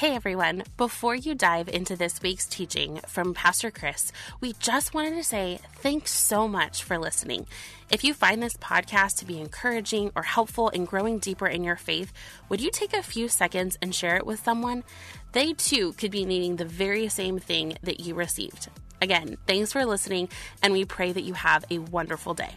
Hey everyone, before you dive into this week's teaching from Pastor Chris, we just wanted to say thanks so much for listening. If you find this podcast to be encouraging or helpful in growing deeper in your faith, would you take a few seconds and share it with someone? They too could be needing the very same thing that you received. Again, thanks for listening, and we pray that you have a wonderful day.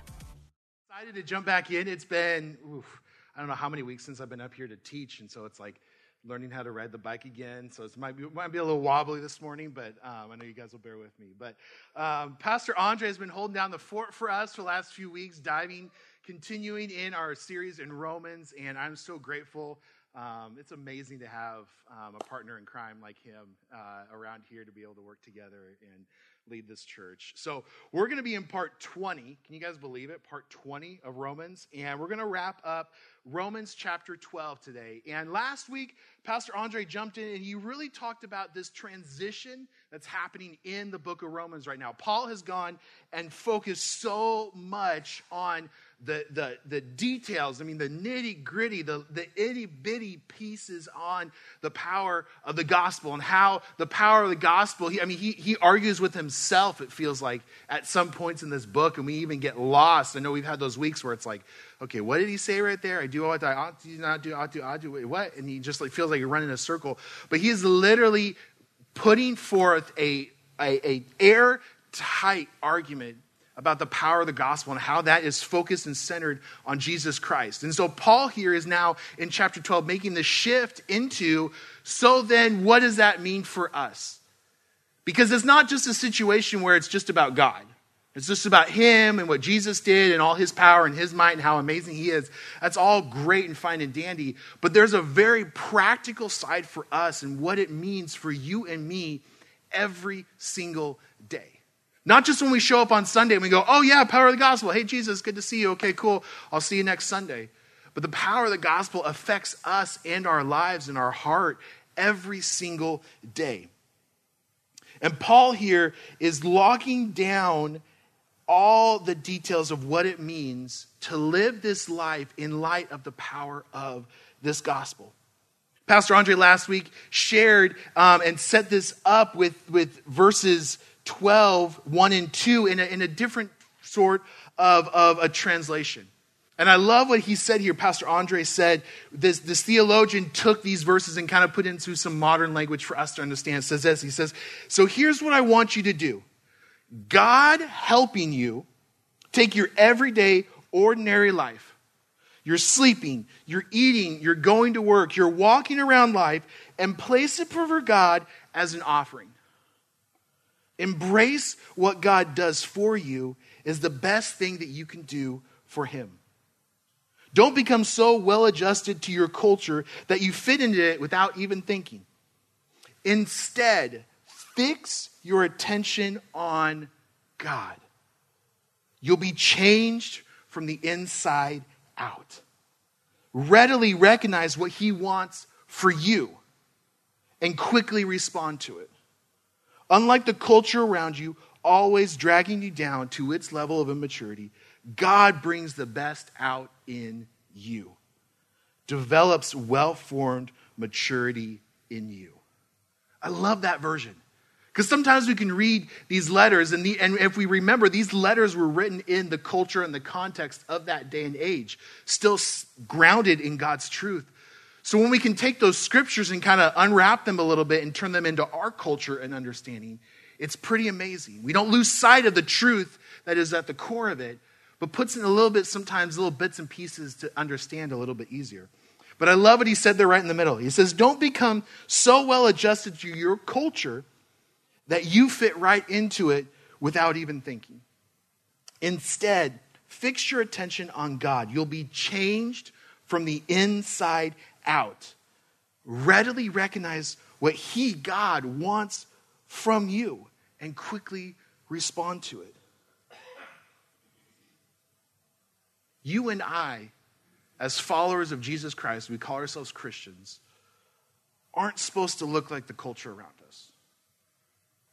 Excited to jump back in. It's been, oof, I don't know how many weeks since I've been up here to teach, and so it's like, learning how to ride the bike again. So it might be, might be a little wobbly this morning, but um, I know you guys will bear with me. But um, Pastor Andre has been holding down the fort for us for the last few weeks, diving, continuing in our series in Romans, and I'm so grateful. Um, it's amazing to have um, a partner in crime like him uh, around here to be able to work together and lead this church. So we're going to be in part 20. Can you guys believe it? Part 20 of Romans. And we're going to wrap up Romans chapter 12 today. And last week, Pastor Andre jumped in and he really talked about this transition that's happening in the book of Romans right now. Paul has gone and focused so much on the, the, the details, I mean, the nitty gritty, the, the itty bitty pieces on the power of the gospel and how the power of the gospel, he, I mean, he, he argues with himself, it feels like, at some points in this book, and we even get lost. I know we've had those weeks where it's like, okay, what did he say right there? I do what I ought to not do, ought to, ought to, do what? And he just like feels like you're running a circle. But he is literally putting forth a, a, a airtight argument about the power of the gospel and how that is focused and centered on Jesus Christ. And so Paul here is now in chapter 12 making the shift into so then what does that mean for us? Because it's not just a situation where it's just about God. It's just about him and what Jesus did and all his power and his might and how amazing he is. That's all great and fine and dandy. But there's a very practical side for us and what it means for you and me every single day. Not just when we show up on Sunday and we go, oh, yeah, power of the gospel. Hey, Jesus, good to see you. Okay, cool. I'll see you next Sunday. But the power of the gospel affects us and our lives and our heart every single day. And Paul here is locking down all the details of what it means to live this life in light of the power of this gospel. Pastor Andre last week shared um, and set this up with, with verses 12, 1 and 2 in a, in a different sort of, of a translation. And I love what he said here. Pastor Andre said this, this theologian took these verses and kind of put into some modern language for us to understand. It says this He says, So here's what I want you to do God helping you take your everyday, ordinary life. You're sleeping, you're eating, you're going to work, you're walking around life, and place it before God as an offering. Embrace what God does for you is the best thing that you can do for Him. Don't become so well adjusted to your culture that you fit into it without even thinking. Instead, fix your attention on God. You'll be changed from the inside out. Readily recognize what He wants for you and quickly respond to it. Unlike the culture around you, always dragging you down to its level of immaturity, God brings the best out in you, develops well formed maturity in you. I love that version. Because sometimes we can read these letters, and, the, and if we remember, these letters were written in the culture and the context of that day and age, still grounded in God's truth. So when we can take those scriptures and kind of unwrap them a little bit and turn them into our culture and understanding, it's pretty amazing. We don't lose sight of the truth that is at the core of it, but puts in a little bit, sometimes little bits and pieces to understand a little bit easier. But I love what he said there right in the middle. He says, Don't become so well adjusted to your culture that you fit right into it without even thinking. Instead, fix your attention on God. You'll be changed from the inside out. Readily recognize what He, God, wants from you and quickly respond to it. You and I, as followers of Jesus Christ, we call ourselves Christians, aren't supposed to look like the culture around us.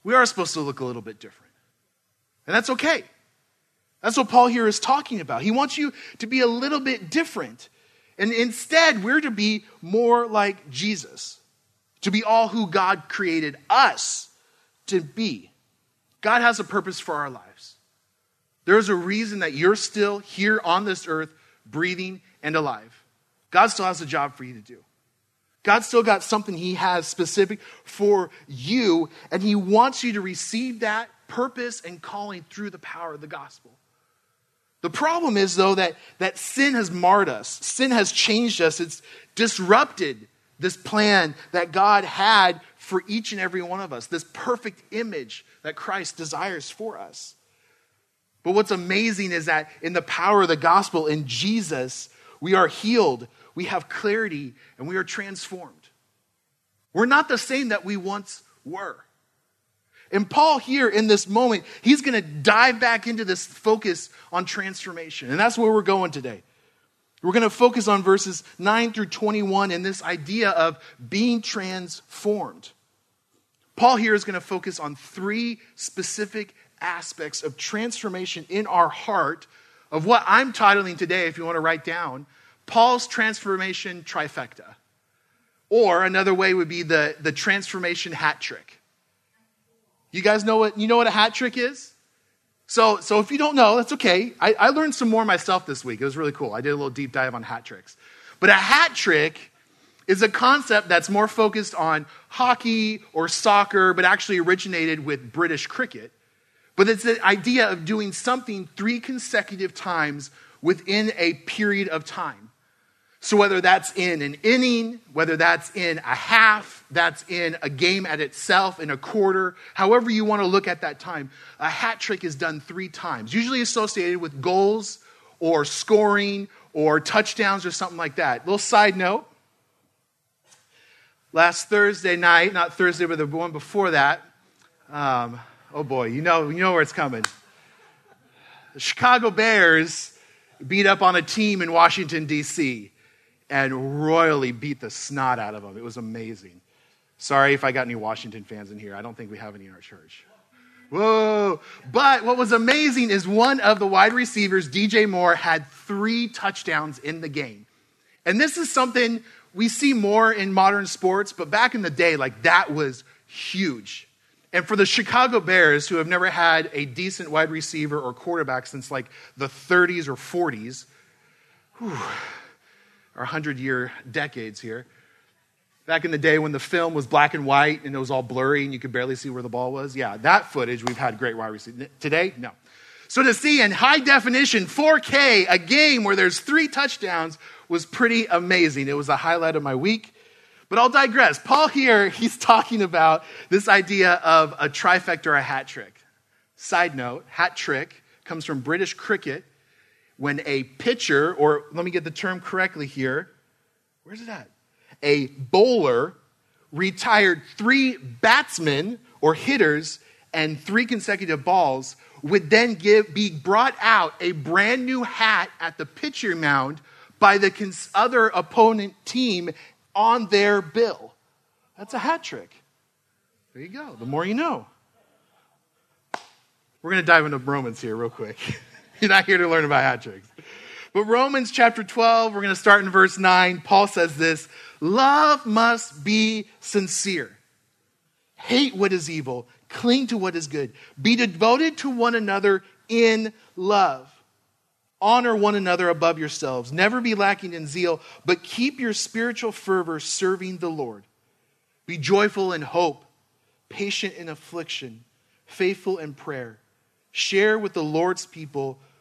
We are supposed to look a little bit different. And that's okay. That's what Paul here is talking about. He wants you to be a little bit different. And instead, we're to be more like Jesus. to be all who God created us to be. God has a purpose for our lives. There's a reason that you're still here on this earth, breathing and alive. God still has a job for you to do. God still got something He has specific for you, and He wants you to receive that purpose and calling through the power of the gospel. The problem is, though, that, that sin has marred us, sin has changed us, it's disrupted this plan that God had for each and every one of us, this perfect image that Christ desires for us. But what's amazing is that in the power of the gospel, in Jesus, we are healed, we have clarity, and we are transformed. We're not the same that we once were. And Paul, here in this moment, he's going to dive back into this focus on transformation. And that's where we're going today. We're going to focus on verses 9 through 21 and this idea of being transformed. Paul here is going to focus on three specific aspects of transformation in our heart of what I'm titling today, if you want to write down, Paul's transformation trifecta. Or another way would be the, the transformation hat trick. You guys know what you know what a hat trick is? So, so if you don't know, that's okay. I, I learned some more myself this week. It was really cool. I did a little deep dive on hat tricks. But a hat trick is a concept that's more focused on hockey or soccer, but actually originated with British cricket. But it's the idea of doing something three consecutive times within a period of time. So, whether that's in an inning, whether that's in a half, that's in a game at itself, in a quarter, however you want to look at that time, a hat trick is done three times, usually associated with goals or scoring or touchdowns or something like that. Little side note last Thursday night, not Thursday, but the one before that, um, oh boy, you know, you know where it's coming. The Chicago Bears beat up on a team in Washington, D.C and royally beat the snot out of them. It was amazing. Sorry if I got any Washington fans in here. I don't think we have any in our church. Whoa. But what was amazing is one of the wide receivers, DJ Moore, had three touchdowns in the game. And this is something we see more in modern sports, but back in the day, like that was huge. And for the Chicago Bears, who have never had a decent wide receiver or quarterback since like the 30s or 40s, whew, our 100 year decades here. Back in the day when the film was black and white and it was all blurry and you could barely see where the ball was, yeah, that footage we've had great wide receivers. Today, no. So to see in high definition, 4K, a game where there's three touchdowns was pretty amazing. It was a highlight of my week. But I'll digress. Paul here, he's talking about this idea of a trifecta or a hat trick. Side note, hat trick comes from British cricket when a pitcher, or let me get the term correctly here, where's it at? A bowler retired three batsmen or hitters and three consecutive balls would then give, be brought out a brand new hat at the pitcher mound by the cons- other opponent team on their bill. That's a hat trick. There you go. The more you know. We're going to dive into Romans here real quick. You're not here to learn about hat tricks. But Romans chapter 12, we're going to start in verse 9. Paul says this Love must be sincere. Hate what is evil, cling to what is good. Be devoted to one another in love. Honor one another above yourselves. Never be lacking in zeal, but keep your spiritual fervor serving the Lord. Be joyful in hope, patient in affliction, faithful in prayer. Share with the Lord's people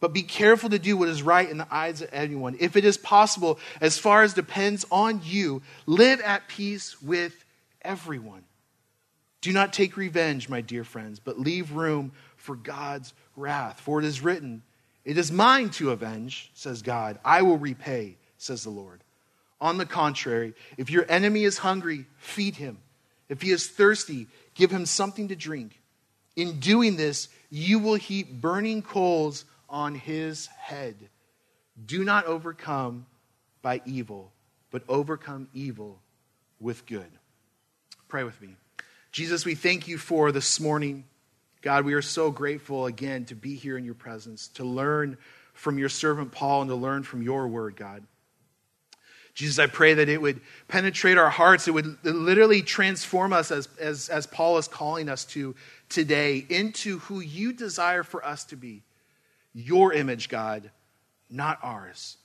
but be careful to do what is right in the eyes of anyone. If it is possible, as far as depends on you, live at peace with everyone. Do not take revenge, my dear friends, but leave room for God's wrath. For it is written, It is mine to avenge, says God. I will repay, says the Lord. On the contrary, if your enemy is hungry, feed him. If he is thirsty, give him something to drink. In doing this, you will heap burning coals on his head. Do not overcome by evil, but overcome evil with good. Pray with me. Jesus, we thank you for this morning. God, we are so grateful again to be here in your presence, to learn from your servant Paul and to learn from your word, God. Jesus, I pray that it would penetrate our hearts. It would literally transform us as, as, as Paul is calling us to today into who you desire for us to be. Your image, God, not ours.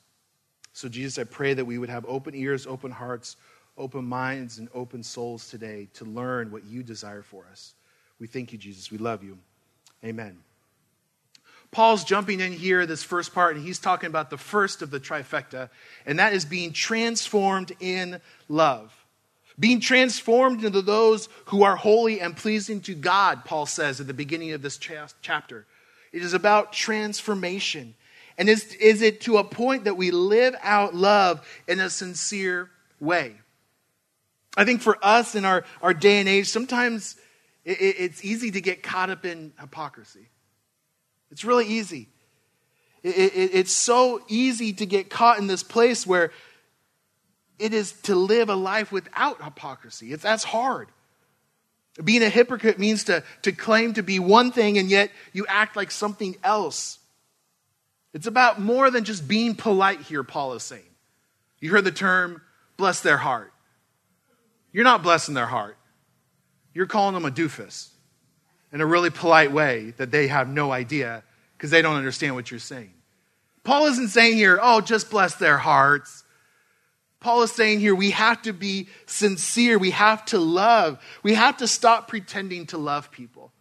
So, Jesus, I pray that we would have open ears, open hearts, open minds, and open souls today to learn what you desire for us. We thank you, Jesus. We love you. Amen. Paul's jumping in here, this first part, and he's talking about the first of the trifecta, and that is being transformed in love. Being transformed into those who are holy and pleasing to God, Paul says at the beginning of this chapter. It is about transformation. And is, is it to a point that we live out love in a sincere way? I think for us in our, our day and age, sometimes it, it's easy to get caught up in hypocrisy. It's really easy. It, it, it's so easy to get caught in this place where it is to live a life without hypocrisy. It's, that's hard. Being a hypocrite means to, to claim to be one thing and yet you act like something else. It's about more than just being polite here, Paul is saying. You heard the term, bless their heart. You're not blessing their heart. You're calling them a doofus in a really polite way that they have no idea because they don't understand what you're saying. Paul isn't saying here, oh, just bless their hearts. Paul is saying here, we have to be sincere. We have to love. We have to stop pretending to love people.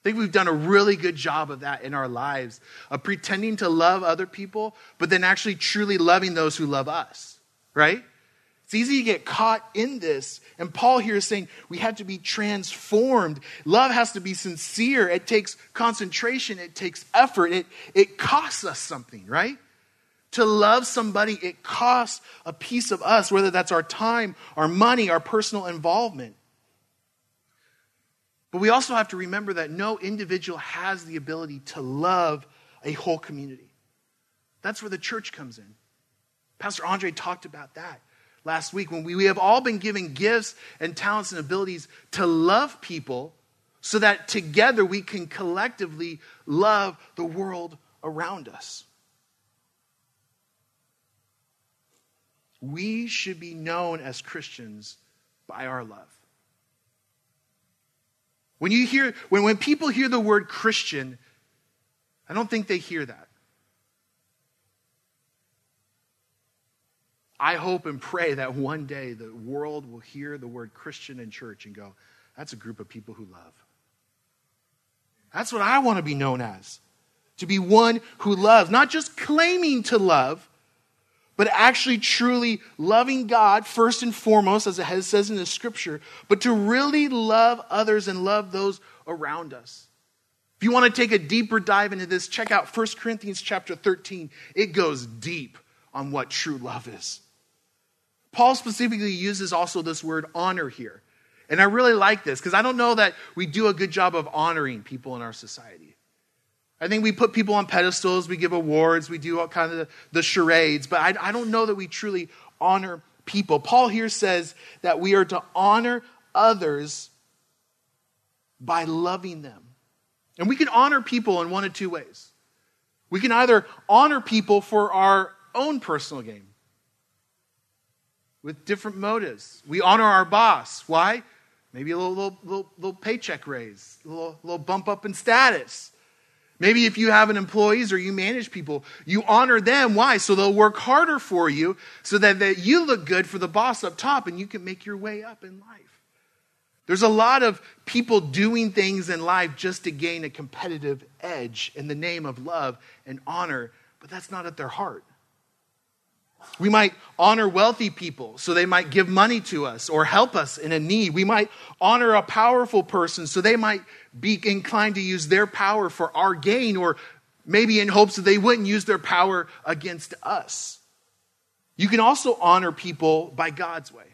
I think we've done a really good job of that in our lives, of pretending to love other people, but then actually truly loving those who love us, right? It's easy to get caught in this. And Paul here is saying we have to be transformed. Love has to be sincere. It takes concentration, it takes effort, it, it costs us something, right? To love somebody, it costs a piece of us, whether that's our time, our money, our personal involvement. But we also have to remember that no individual has the ability to love a whole community. That's where the church comes in. Pastor Andre talked about that last week when we, we have all been given gifts and talents and abilities to love people so that together we can collectively love the world around us. We should be known as Christians by our love. When you hear when, when people hear the word Christian, I don't think they hear that. I hope and pray that one day the world will hear the word Christian and church and go, that's a group of people who love. That's what I want to be known as. To be one who loves, not just claiming to love, but actually truly loving God first and foremost, as it says in the scripture, but to really love others and love those around us. If you want to take a deeper dive into this, check out 1 Corinthians chapter 13. It goes deep on what true love is. Paul specifically uses also this word honor here. And I really like this because I don't know that we do a good job of honoring people in our society. I think we put people on pedestals, we give awards, we do all kind of the, charades, but I, I don't know that we truly honor people. Paul here says that we are to honor others by loving them. And we can honor people in one of two ways. We can either honor people for our own personal gain with different motives. We honor our boss. Why? Maybe a little, little, little, little paycheck raise, a little, little bump up in status. Maybe if you have an employees or you manage people, you honor them. Why? So they'll work harder for you so that, that you look good for the boss up top and you can make your way up in life. There's a lot of people doing things in life just to gain a competitive edge in the name of love and honor, but that's not at their heart. We might honor wealthy people so they might give money to us or help us in a need. We might honor a powerful person so they might be inclined to use their power for our gain or maybe in hopes that they wouldn't use their power against us. You can also honor people by God's way.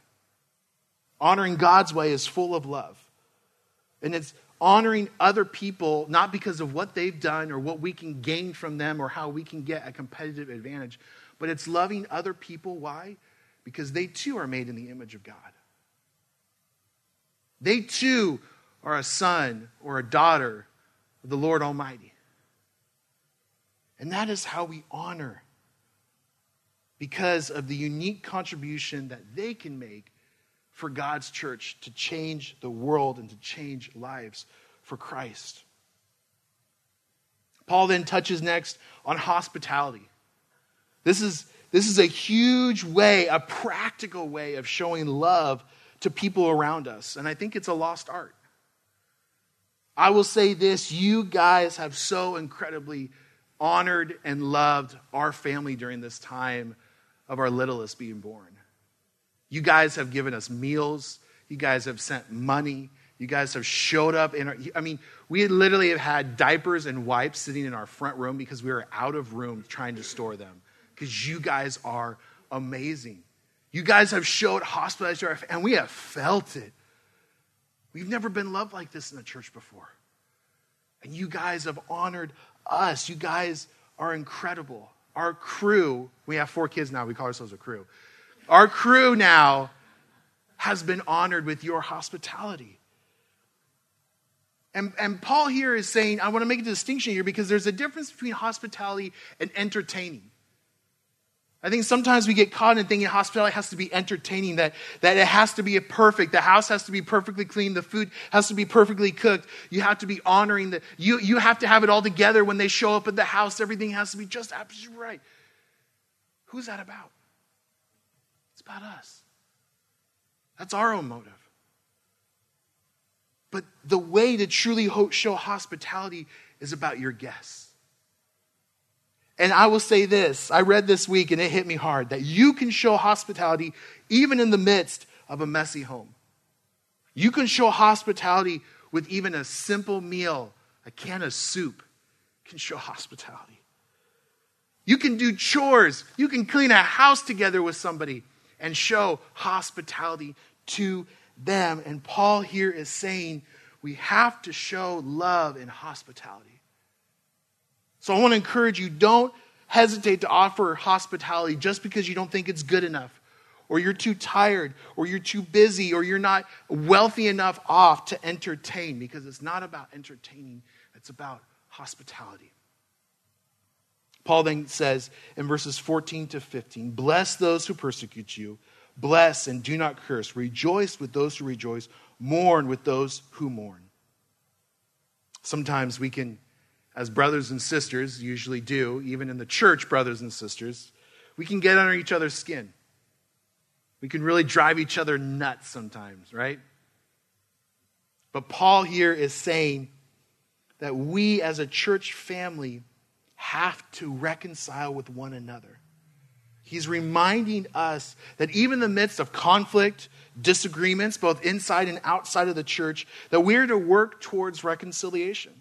Honoring God's way is full of love. And it's honoring other people, not because of what they've done or what we can gain from them or how we can get a competitive advantage, but it's loving other people. Why? Because they too are made in the image of God. They too are a son or a daughter of the Lord Almighty. And that is how we honor because of the unique contribution that they can make for God's church to change the world and to change lives for Christ. Paul then touches next on hospitality. This is, this is a huge way, a practical way of showing love to people around us. And I think it's a lost art. I will say this you guys have so incredibly honored and loved our family during this time of our littlest being born. You guys have given us meals. You guys have sent money. You guys have showed up in our, I mean, we literally have had diapers and wipes sitting in our front room because we were out of room trying to store them. Because you guys are amazing. You guys have showed hospitality and we have felt it. We've never been loved like this in the church before. And you guys have honored us. You guys are incredible. Our crew, we have four kids now, we call ourselves a crew. Our crew now has been honored with your hospitality. And, and Paul here is saying, I want to make a distinction here because there's a difference between hospitality and entertaining. I think sometimes we get caught in thinking hospitality has to be entertaining, that, that it has to be perfect. The house has to be perfectly clean. The food has to be perfectly cooked. You have to be honoring the, you, you have to have it all together when they show up at the house. Everything has to be just absolutely right. Who's that about? It's about us. That's our own motive. But the way to truly show hospitality is about your guests. And I will say this I read this week and it hit me hard that you can show hospitality even in the midst of a messy home. You can show hospitality with even a simple meal, a can of soup can show hospitality. You can do chores, you can clean a house together with somebody and show hospitality to them. And Paul here is saying we have to show love and hospitality. So I want to encourage you don't hesitate to offer hospitality just because you don't think it's good enough, or you're too tired, or you're too busy, or you're not wealthy enough off to entertain, because it's not about entertaining, it's about hospitality. Paul then says in verses 14 to 15 Bless those who persecute you, bless and do not curse, rejoice with those who rejoice, mourn with those who mourn. Sometimes we can as brothers and sisters usually do, even in the church, brothers and sisters, we can get under each other's skin. We can really drive each other nuts sometimes, right? But Paul here is saying that we as a church family have to reconcile with one another. He's reminding us that even in the midst of conflict, disagreements, both inside and outside of the church, that we're to work towards reconciliation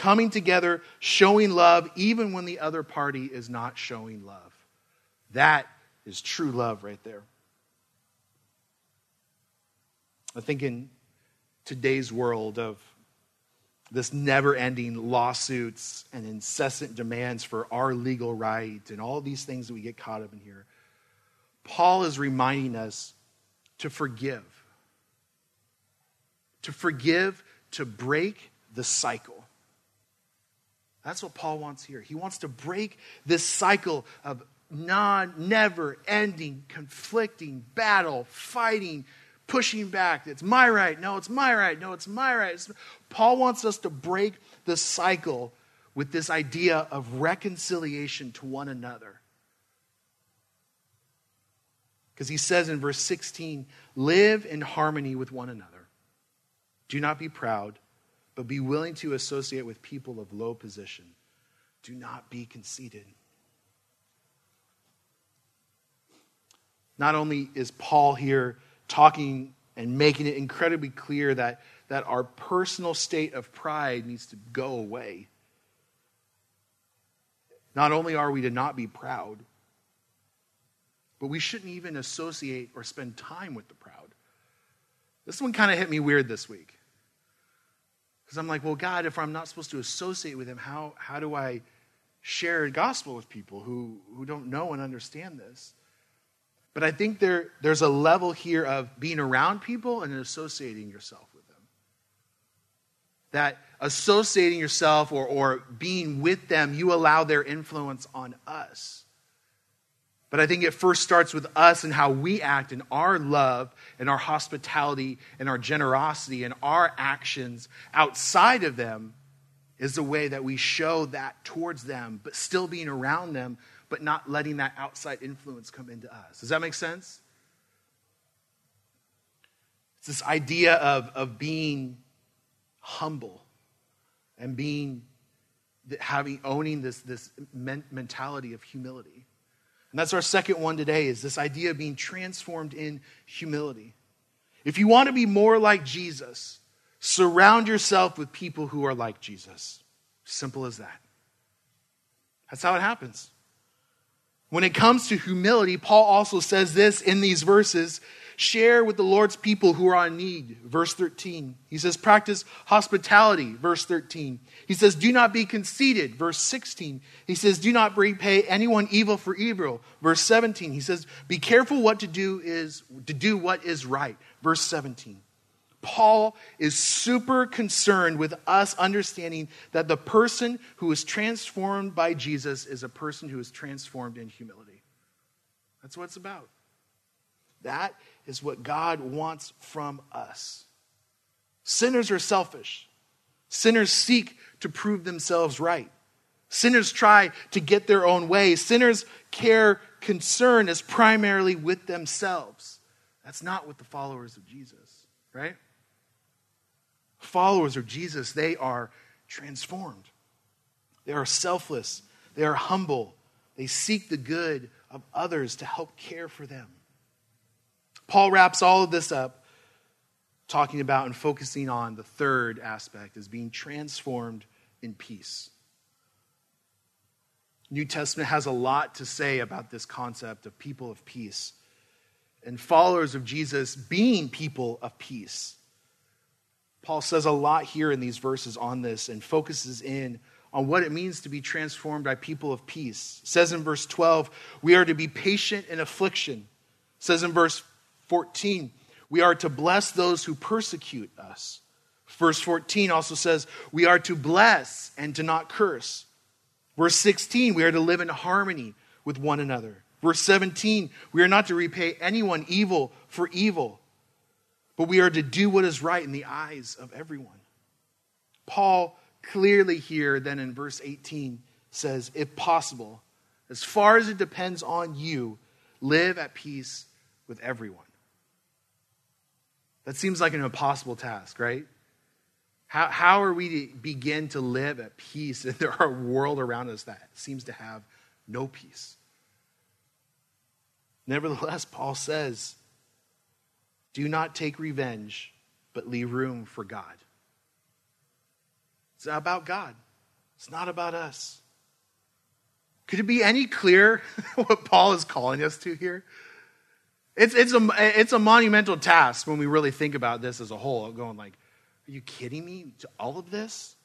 coming together, showing love, even when the other party is not showing love. That is true love right there. I think in today's world of this never ending lawsuits and incessant demands for our legal right and all these things that we get caught up in here, Paul is reminding us to forgive. To forgive, to break the cycle. That's what Paul wants here. He wants to break this cycle of non, never ending, conflicting battle, fighting, pushing back. It's my right. No, it's my right. No, it's my right. Paul wants us to break the cycle with this idea of reconciliation to one another. Because he says in verse 16, live in harmony with one another. Do not be proud but be willing to associate with people of low position. Do not be conceited. Not only is Paul here talking and making it incredibly clear that, that our personal state of pride needs to go away. Not only are we to not be proud, but we shouldn't even associate or spend time with the proud. This one kind of hit me weird this week. Because I'm like, well, God, if I'm not supposed to associate with him, how, how do I share gospel with people who, who don't know and understand this? But I think there, there's a level here of being around people and associating yourself with them. That associating yourself or, or being with them, you allow their influence on us. But I think it first starts with us and how we act in our love and our hospitality and our generosity and our actions outside of them is the way that we show that towards them, but still being around them, but not letting that outside influence come into us. Does that make sense? It's this idea of, of being humble and being having owning this, this mentality of humility. And that's our second one today is this idea of being transformed in humility. If you want to be more like Jesus, surround yourself with people who are like Jesus. Simple as that. That's how it happens. When it comes to humility, Paul also says this in these verses share with the Lord's people who are in need. Verse 13. He says, practice hospitality. Verse 13. He says, do not be conceited. Verse 16. He says, do not repay anyone evil for evil. Verse 17. He says, be careful what to do is to do what is right. Verse 17. Paul is super concerned with us understanding that the person who is transformed by Jesus is a person who is transformed in humility. That's what it's about. That is what God wants from us. Sinners are selfish. Sinners seek to prove themselves right. Sinners try to get their own way. Sinners care, concern is primarily with themselves. That's not what the followers of Jesus, right? followers of Jesus, they are transformed. They are selfless. They are humble. They seek the good of others to help care for them. Paul wraps all of this up talking about and focusing on the third aspect as being transformed in peace. New Testament has a lot to say about this concept of people of peace and followers of Jesus being people of peace. Paul says a lot here in these verses on this and focuses in on what it means to be transformed by people of peace. Says in verse 12, we are to be patient in affliction. Says in verse 14, we are to bless those who persecute us. Verse 14 also says, we are to bless and to not curse. Verse 16, we are to live in harmony with one another. Verse 17, we are not to repay anyone evil for evil but we are to do what is right in the eyes of everyone. Paul clearly here, then in verse 18, says, if possible, as far as it depends on you, live at peace with everyone. That seems like an impossible task, right? How, how are we to begin to live at peace in a world around us that seems to have no peace? Nevertheless, Paul says, do not take revenge, but leave room for God. It's about God, it's not about us. Could it be any clearer what Paul is calling us to here? It's, it's, a, it's a monumental task when we really think about this as a whole, going like, are you kidding me? To all of this?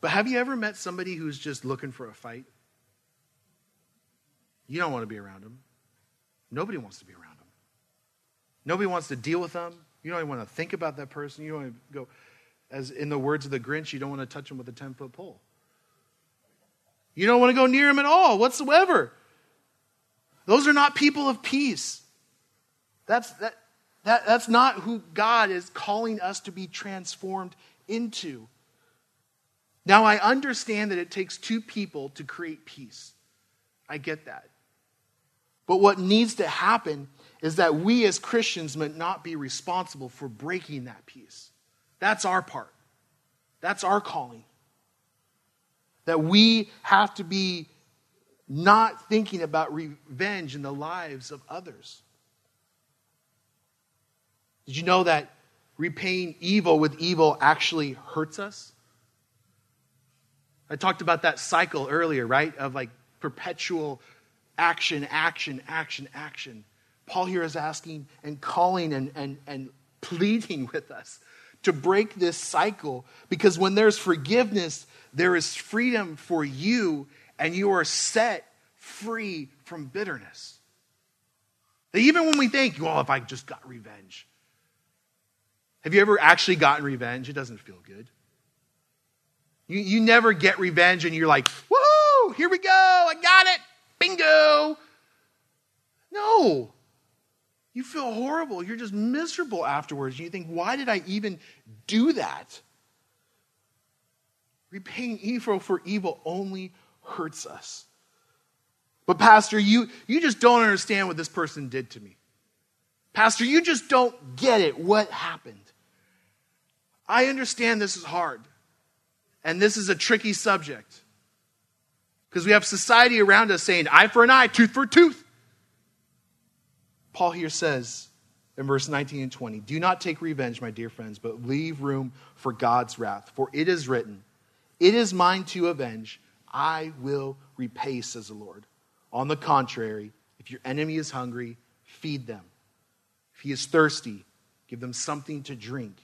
But have you ever met somebody who's just looking for a fight? You don't want to be around them. Nobody wants to be around them. Nobody wants to deal with them. You don't even want to think about that person. You don't even go, as in the words of the Grinch, you don't want to touch them with a 10 foot pole. You don't want to go near them at all whatsoever. Those are not people of peace. That's, that, that, that's not who God is calling us to be transformed into. Now, I understand that it takes two people to create peace. I get that. But what needs to happen is that we as Christians might not be responsible for breaking that peace. That's our part. That's our calling. That we have to be not thinking about revenge in the lives of others. Did you know that repaying evil with evil actually hurts us? I talked about that cycle earlier, right? Of like perpetual action, action, action, action. Paul here is asking and calling and, and, and pleading with us to break this cycle because when there's forgiveness, there is freedom for you and you are set free from bitterness. That even when we think, well, if I just got revenge, have you ever actually gotten revenge? It doesn't feel good. You, you never get revenge and you're like, woohoo, here we go, I got it, bingo. No. You feel horrible. You're just miserable afterwards. You think, why did I even do that? Repaying evil for evil only hurts us. But, Pastor, you, you just don't understand what this person did to me. Pastor, you just don't get it. What happened? I understand this is hard. And this is a tricky subject. Because we have society around us saying, eye for an eye, tooth for tooth. Paul here says in verse 19 and 20, Do not take revenge, my dear friends, but leave room for God's wrath. For it is written, It is mine to avenge. I will repay, says the Lord. On the contrary, if your enemy is hungry, feed them. If he is thirsty, give them something to drink.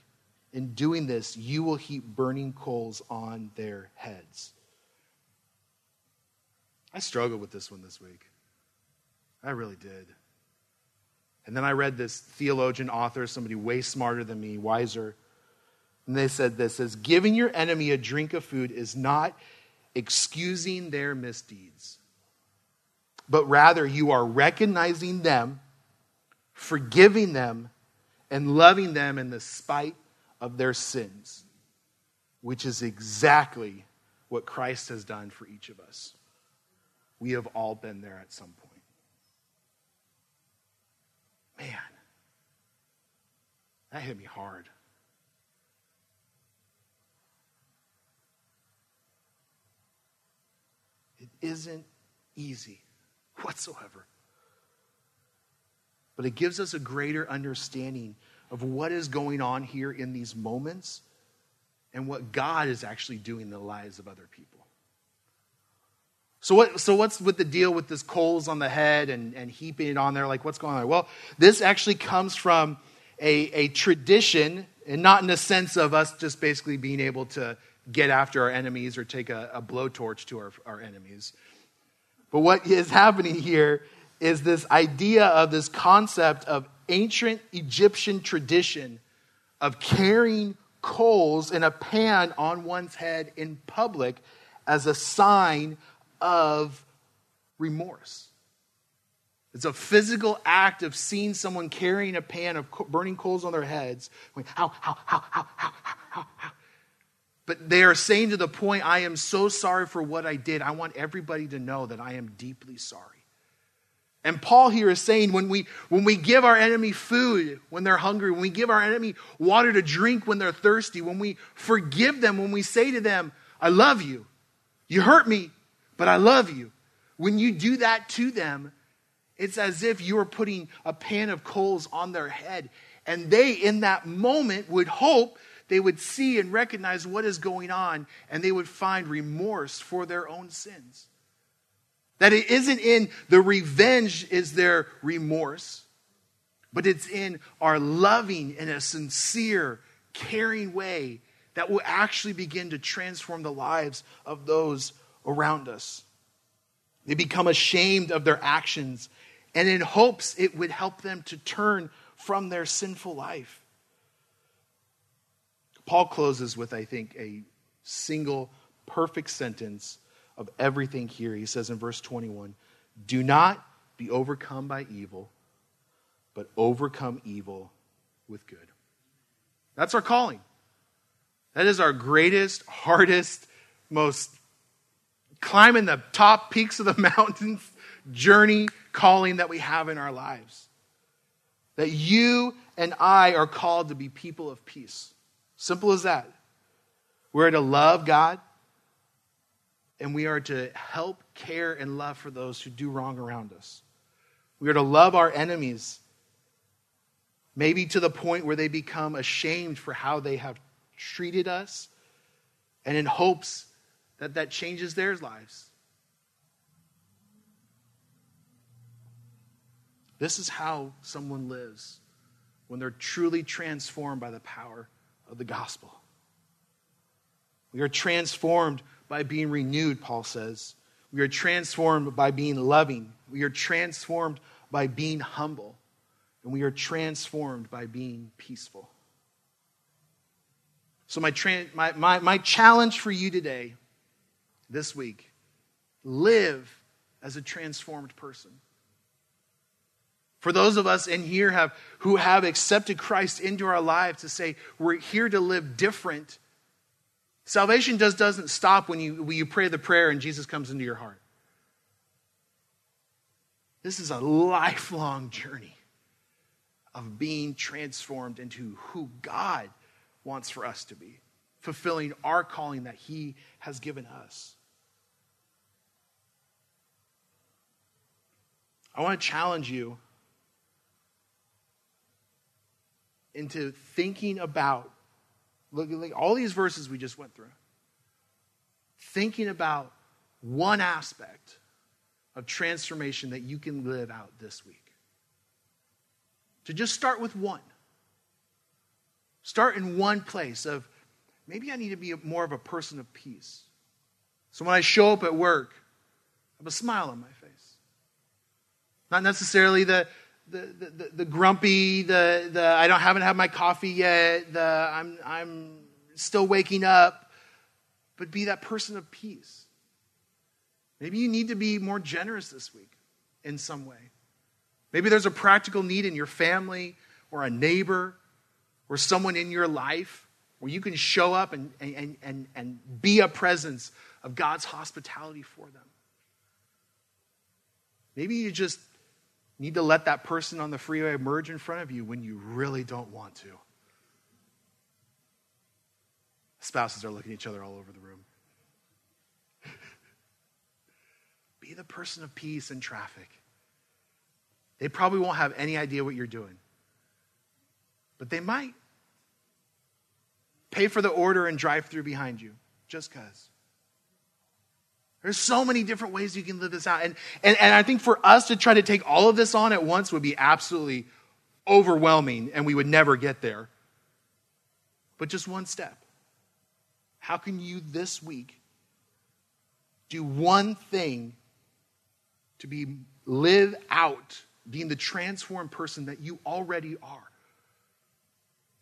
In doing this, you will heap burning coals on their heads. I struggled with this one this week. I really did. And then I read this theologian, author, somebody way smarter than me, wiser. And they said this as giving your enemy a drink of food is not excusing their misdeeds, but rather you are recognizing them, forgiving them, and loving them in the spite of their sins, which is exactly what Christ has done for each of us. We have all been there at some point. Man, that hit me hard. It isn't easy whatsoever. But it gives us a greater understanding of what is going on here in these moments and what God is actually doing in the lives of other people. So, what, so what's with the deal with this coals on the head and, and heaping it on there? Like, what's going on? Well, this actually comes from a, a tradition, and not in the sense of us just basically being able to get after our enemies or take a, a blowtorch to our, our enemies. But what is happening here is this idea of this concept of ancient Egyptian tradition of carrying coals in a pan on one's head in public as a sign of remorse. It's a physical act of seeing someone carrying a pan of burning coals on their heads. how, how, how, how, how, how, how. But they are saying to the point, I am so sorry for what I did. I want everybody to know that I am deeply sorry. And Paul here is saying when we, when we give our enemy food when they're hungry, when we give our enemy water to drink when they're thirsty, when we forgive them, when we say to them, I love you, you hurt me, but I love you. When you do that to them, it's as if you are putting a pan of coals on their head. And they, in that moment, would hope they would see and recognize what is going on and they would find remorse for their own sins. That it isn't in the revenge is their remorse, but it's in our loving in a sincere, caring way that will actually begin to transform the lives of those around us. They become ashamed of their actions and in hopes it would help them to turn from their sinful life. Paul closes with, I think, a single perfect sentence of everything here. He says in verse 21 Do not be overcome by evil, but overcome evil with good. That's our calling. That is our greatest, hardest, most climbing the top peaks of the mountains journey calling that we have in our lives. That you and I are called to be people of peace. Simple as that. We're to love God and we are to help, care, and love for those who do wrong around us. We are to love our enemies, maybe to the point where they become ashamed for how they have treated us, and in hopes that that changes their lives. This is how someone lives when they're truly transformed by the power of the gospel. We are transformed by being renewed, Paul says. We are transformed by being loving. We are transformed by being humble. And we are transformed by being peaceful. So, my, tra- my, my, my challenge for you today, this week, live as a transformed person. For those of us in here have, who have accepted Christ into our lives to say, we're here to live different. Salvation just doesn't stop when you, when you pray the prayer and Jesus comes into your heart. This is a lifelong journey of being transformed into who God wants for us to be, fulfilling our calling that He has given us. I want to challenge you into thinking about look, look all these verses we just went through. Thinking about one aspect of transformation that you can live out this week. To just start with one. Start in one place of maybe i need to be more of a person of peace. So when i show up at work i have a smile on my face. Not necessarily the the, the, grumpy, the, the I don't haven't had my coffee yet, the I'm, I'm still waking up, but be that person of peace. Maybe you need to be more generous this week in some way. Maybe there's a practical need in your family or a neighbor or someone in your life where you can show up and, and, and, and be a presence of God's hospitality for them. Maybe you just need to let that person on the freeway emerge in front of you when you really don't want to. Spouses are looking at each other all over the room. Be the person of peace in traffic. They probably won't have any idea what you're doing, but they might. Pay for the order and drive through behind you, just because. There's so many different ways you can live this out. And, and, and I think for us to try to take all of this on at once would be absolutely overwhelming, and we would never get there. But just one step. How can you this week do one thing to be live out being the transformed person that you already are?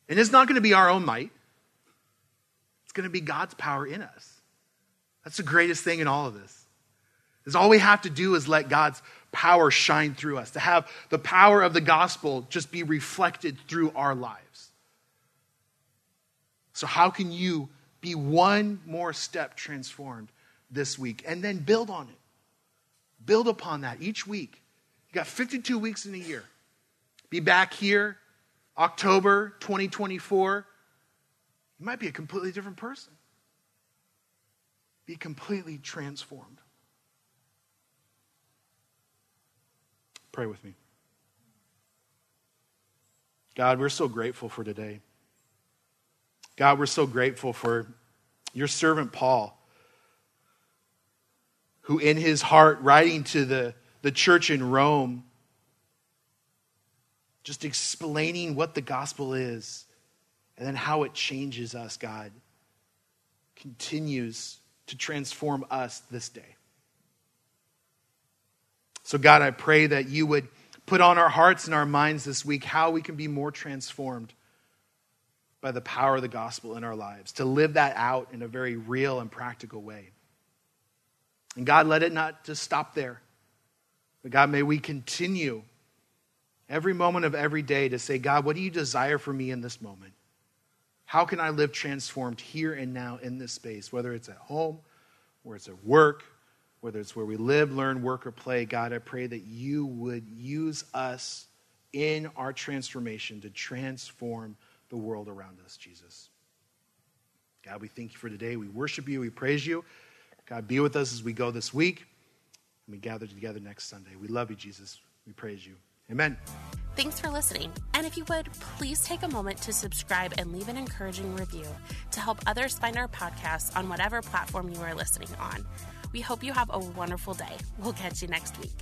And it's not going to be our own might. It's going to be God's power in us. That's the greatest thing in all of this. Is all we have to do is let God's power shine through us, to have the power of the gospel just be reflected through our lives. So, how can you be one more step transformed this week and then build on it? Build upon that each week. You got 52 weeks in a year. Be back here, October 2024. You might be a completely different person be completely transformed. Pray with me. God, we're so grateful for today. God, we're so grateful for your servant Paul, who in his heart, writing to the, the church in Rome, just explaining what the gospel is and then how it changes us, God, continues to transform us this day. So, God, I pray that you would put on our hearts and our minds this week how we can be more transformed by the power of the gospel in our lives, to live that out in a very real and practical way. And God, let it not just stop there. But God, may we continue every moment of every day to say, God, what do you desire for me in this moment? How can I live transformed here and now in this space, whether it's at home, where it's at work, whether it's where we live, learn, work, or play? God, I pray that you would use us in our transformation to transform the world around us, Jesus. God, we thank you for today. We worship you. We praise you. God, be with us as we go this week and we gather together next Sunday. We love you, Jesus. We praise you. Amen. Thanks for listening. And if you would, please take a moment to subscribe and leave an encouraging review to help others find our podcast on whatever platform you are listening on. We hope you have a wonderful day. We'll catch you next week.